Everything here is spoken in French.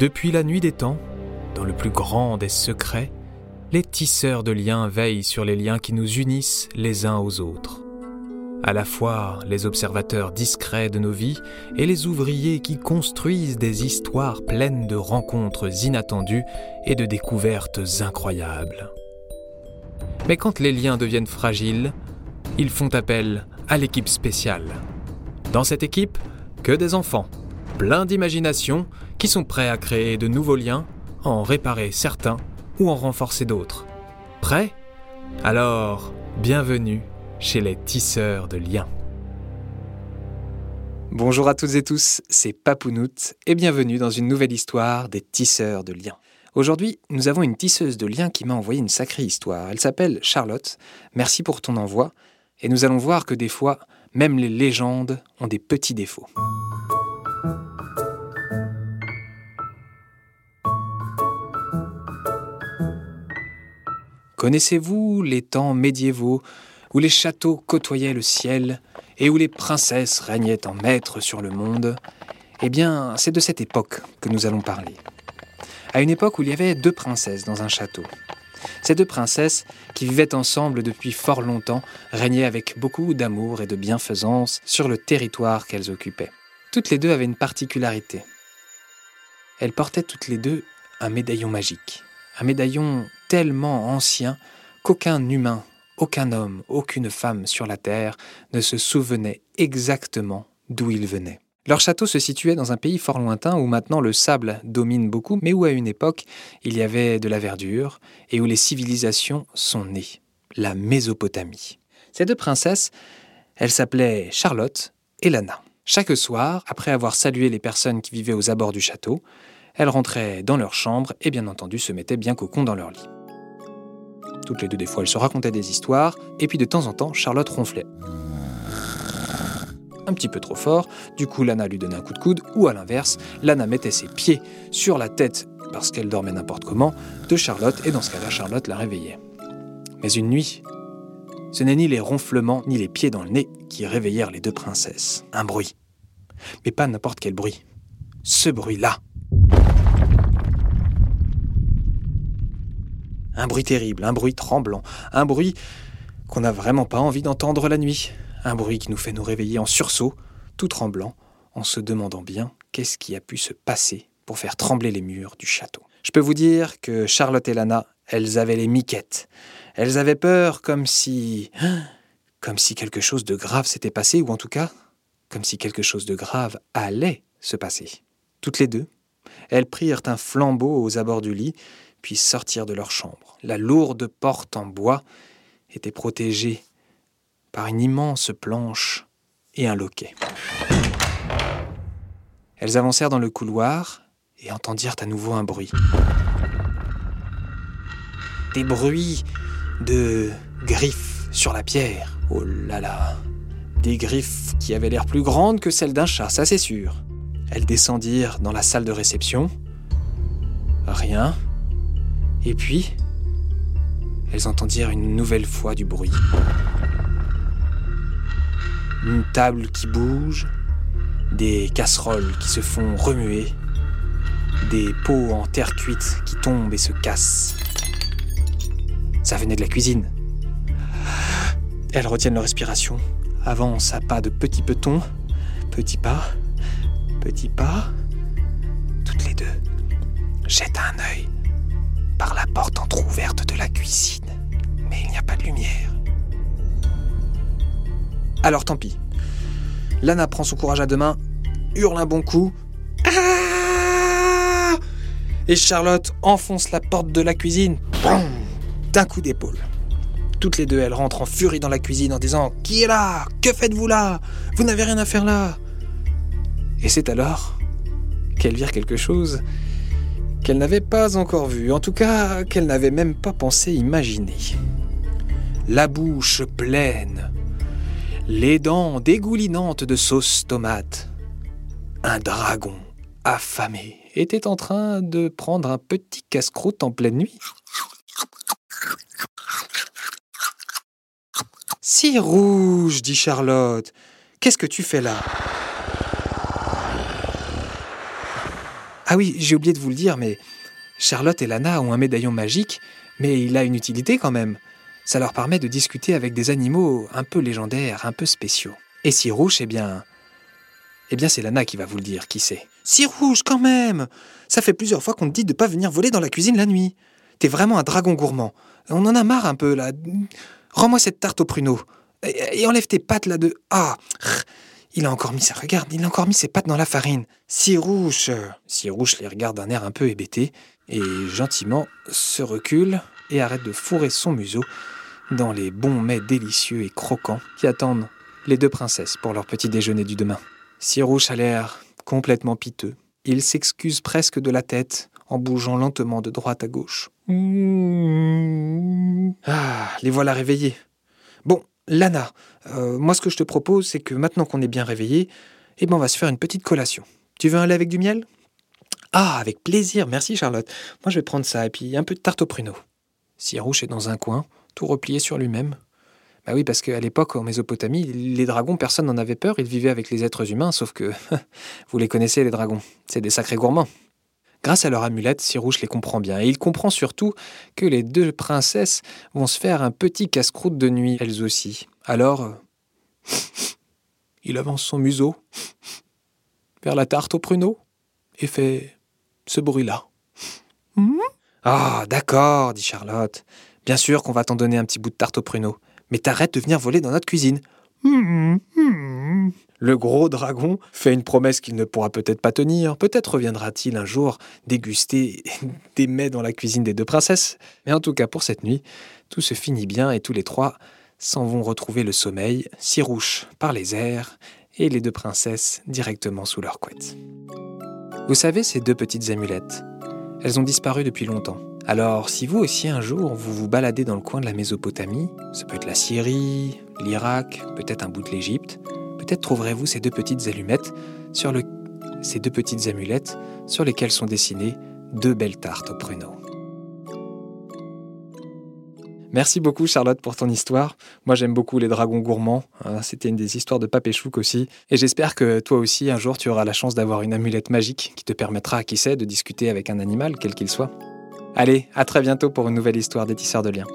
Depuis la nuit des temps, dans le plus grand des secrets, les tisseurs de liens veillent sur les liens qui nous unissent les uns aux autres. À la fois les observateurs discrets de nos vies et les ouvriers qui construisent des histoires pleines de rencontres inattendues et de découvertes incroyables. Mais quand les liens deviennent fragiles, ils font appel à l'équipe spéciale. Dans cette équipe, que des enfants, pleins d'imagination, qui sont prêts à créer de nouveaux liens, en réparer certains ou en renforcer d'autres. Prêts? Alors, bienvenue chez les tisseurs de liens. Bonjour à toutes et tous, c'est Papounout et bienvenue dans une nouvelle histoire des tisseurs de liens. Aujourd'hui, nous avons une tisseuse de liens qui m'a envoyé une sacrée histoire. Elle s'appelle Charlotte. Merci pour ton envoi. Et nous allons voir que des fois, même les légendes ont des petits défauts. Connaissez-vous les temps médiévaux où les châteaux côtoyaient le ciel et où les princesses régnaient en maîtres sur le monde? Eh bien, c'est de cette époque que nous allons parler. À une époque où il y avait deux princesses dans un château. Ces deux princesses, qui vivaient ensemble depuis fort longtemps, régnaient avec beaucoup d'amour et de bienfaisance sur le territoire qu'elles occupaient. Toutes les deux avaient une particularité. Elles portaient toutes les deux un médaillon magique, un médaillon tellement ancien qu'aucun humain, aucun homme, aucune femme sur la Terre ne se souvenait exactement d'où il venait. Leur château se situait dans un pays fort lointain où maintenant le sable domine beaucoup, mais où à une époque il y avait de la verdure et où les civilisations sont nées, la Mésopotamie. Ces deux princesses, elles s'appelaient Charlotte et Lana. Chaque soir, après avoir salué les personnes qui vivaient aux abords du château, elles rentraient dans leur chambre et bien entendu se mettaient bien cocon dans leur lit. Toutes les deux, des fois, elles se racontaient des histoires, et puis de temps en temps, Charlotte ronflait. Un petit peu trop fort, du coup, Lana lui donnait un coup de coude, ou à l'inverse, Lana mettait ses pieds sur la tête, parce qu'elle dormait n'importe comment, de Charlotte, et dans ce cas-là, Charlotte la réveillait. Mais une nuit, ce n'est ni les ronflements, ni les pieds dans le nez qui réveillèrent les deux princesses. Un bruit. Mais pas n'importe quel bruit. Ce bruit-là. Un bruit terrible, un bruit tremblant, un bruit qu'on n'a vraiment pas envie d'entendre la nuit, un bruit qui nous fait nous réveiller en sursaut, tout tremblant, en se demandant bien qu'est-ce qui a pu se passer pour faire trembler les murs du château. Je peux vous dire que Charlotte et Lana, elles avaient les miquettes. Elles avaient peur comme si... comme si quelque chose de grave s'était passé, ou en tout cas, comme si quelque chose de grave allait se passer. Toutes les deux, elles prirent un flambeau aux abords du lit puis sortir de leur chambre. La lourde porte en bois était protégée par une immense planche et un loquet. Elles avancèrent dans le couloir et entendirent à nouveau un bruit. Des bruits de griffes sur la pierre. Oh là là Des griffes qui avaient l'air plus grandes que celles d'un chat, ça c'est sûr. Elles descendirent dans la salle de réception. Rien. Et puis, elles entendirent une nouvelle fois du bruit. Une table qui bouge, des casseroles qui se font remuer, des pots en terre cuite qui tombent et se cassent. Ça venait de la cuisine. Elles retiennent leur respiration, avancent à pas de petits petons, petits pas, petits pas. Toutes les deux jettent un œil porte entr'ouverte de la cuisine. Mais il n'y a pas de lumière. Alors tant pis. Lana prend son courage à deux mains, hurle un bon coup. Ah Et Charlotte enfonce la porte de la cuisine d'un coup d'épaule. Toutes les deux, elles rentrent en furie dans la cuisine en disant Qui est là? Que faites-vous là? Vous n'avez rien à faire là Et c'est alors qu'elles virent quelque chose qu'elle n'avait pas encore vu, en tout cas qu'elle n'avait même pas pensé imaginer. La bouche pleine, les dents dégoulinantes de sauce tomate. Un dragon affamé était en train de prendre un petit casse-croûte en pleine nuit. Si rouge, dit Charlotte, qu'est-ce que tu fais là? Ah oui, j'ai oublié de vous le dire, mais Charlotte et Lana ont un médaillon magique, mais il a une utilité quand même. Ça leur permet de discuter avec des animaux un peu légendaires, un peu spéciaux. Et si rouge, eh bien. Eh bien, c'est Lana qui va vous le dire, qui sait. Si rouge, quand même Ça fait plusieurs fois qu'on te dit de ne pas venir voler dans la cuisine la nuit. T'es vraiment un dragon gourmand. On en a marre un peu, là. Rends-moi cette tarte au pruneau. Et, enlève tes pattes là de. Ah Il a encore mis ça, regarde, il a encore mis ses pattes dans la farine. Si rouge Si rouge les regarde d'un air un peu hébété et gentiment se recule et arrête de fourrer son museau dans les bons mets délicieux et croquants qui attendent les deux princesses pour leur petit déjeuner du demain. Sirouche a l'air complètement piteux. Il s'excuse presque de la tête en bougeant lentement de droite à gauche. Ah, les voilà réveillés. Bon, Lana, euh, moi ce que je te propose, c'est que maintenant qu'on est bien réveillés, eh ben on va se faire une petite collation. Tu veux un lait avec du miel? Ah, avec plaisir, merci Charlotte. Moi je vais prendre ça et puis un peu de tarte au pruneau. Sirouche est dans un coin, tout replié sur lui-même. Bah oui, parce qu'à l'époque, en Mésopotamie, les dragons, personne n'en avait peur, ils vivaient avec les êtres humains, sauf que vous les connaissez, les dragons. C'est des sacrés gourmands. Grâce à leur amulette, Sirouche les comprend bien, et il comprend surtout que les deux princesses vont se faire un petit casse-croûte de nuit, elles aussi. Alors, il avance son museau vers la tarte au pruneau et fait ce bruit-là. Ah, d'accord, dit Charlotte. Bien sûr qu'on va t'en donner un petit bout de tarte au pruneau, mais t'arrêtes de venir voler dans notre cuisine. Le gros dragon fait une promesse qu'il ne pourra peut-être pas tenir. Peut-être reviendra-t-il un jour déguster des mets dans la cuisine des deux princesses. Mais en tout cas, pour cette nuit, tout se finit bien et tous les trois s'en vont retrouver le sommeil, Sirouche par les airs et les deux princesses directement sous leur couette. Vous savez, ces deux petites amulettes, elles ont disparu depuis longtemps. Alors, si vous aussi un jour vous vous baladez dans le coin de la Mésopotamie, ça peut être la Syrie, l'Irak, peut-être un bout de l'Égypte, peut-être trouverez-vous ces deux petites allumettes sur le... ces deux petites amulettes sur lesquelles sont dessinées deux belles tartes au pruneau. Merci beaucoup Charlotte pour ton histoire. Moi j'aime beaucoup les dragons gourmands. Hein. C'était une des histoires de Papéchouk aussi. Et j'espère que toi aussi un jour tu auras la chance d'avoir une amulette magique qui te permettra, qui sait, de discuter avec un animal, quel qu'il soit. Allez, à très bientôt pour une nouvelle histoire des tisseurs de liens.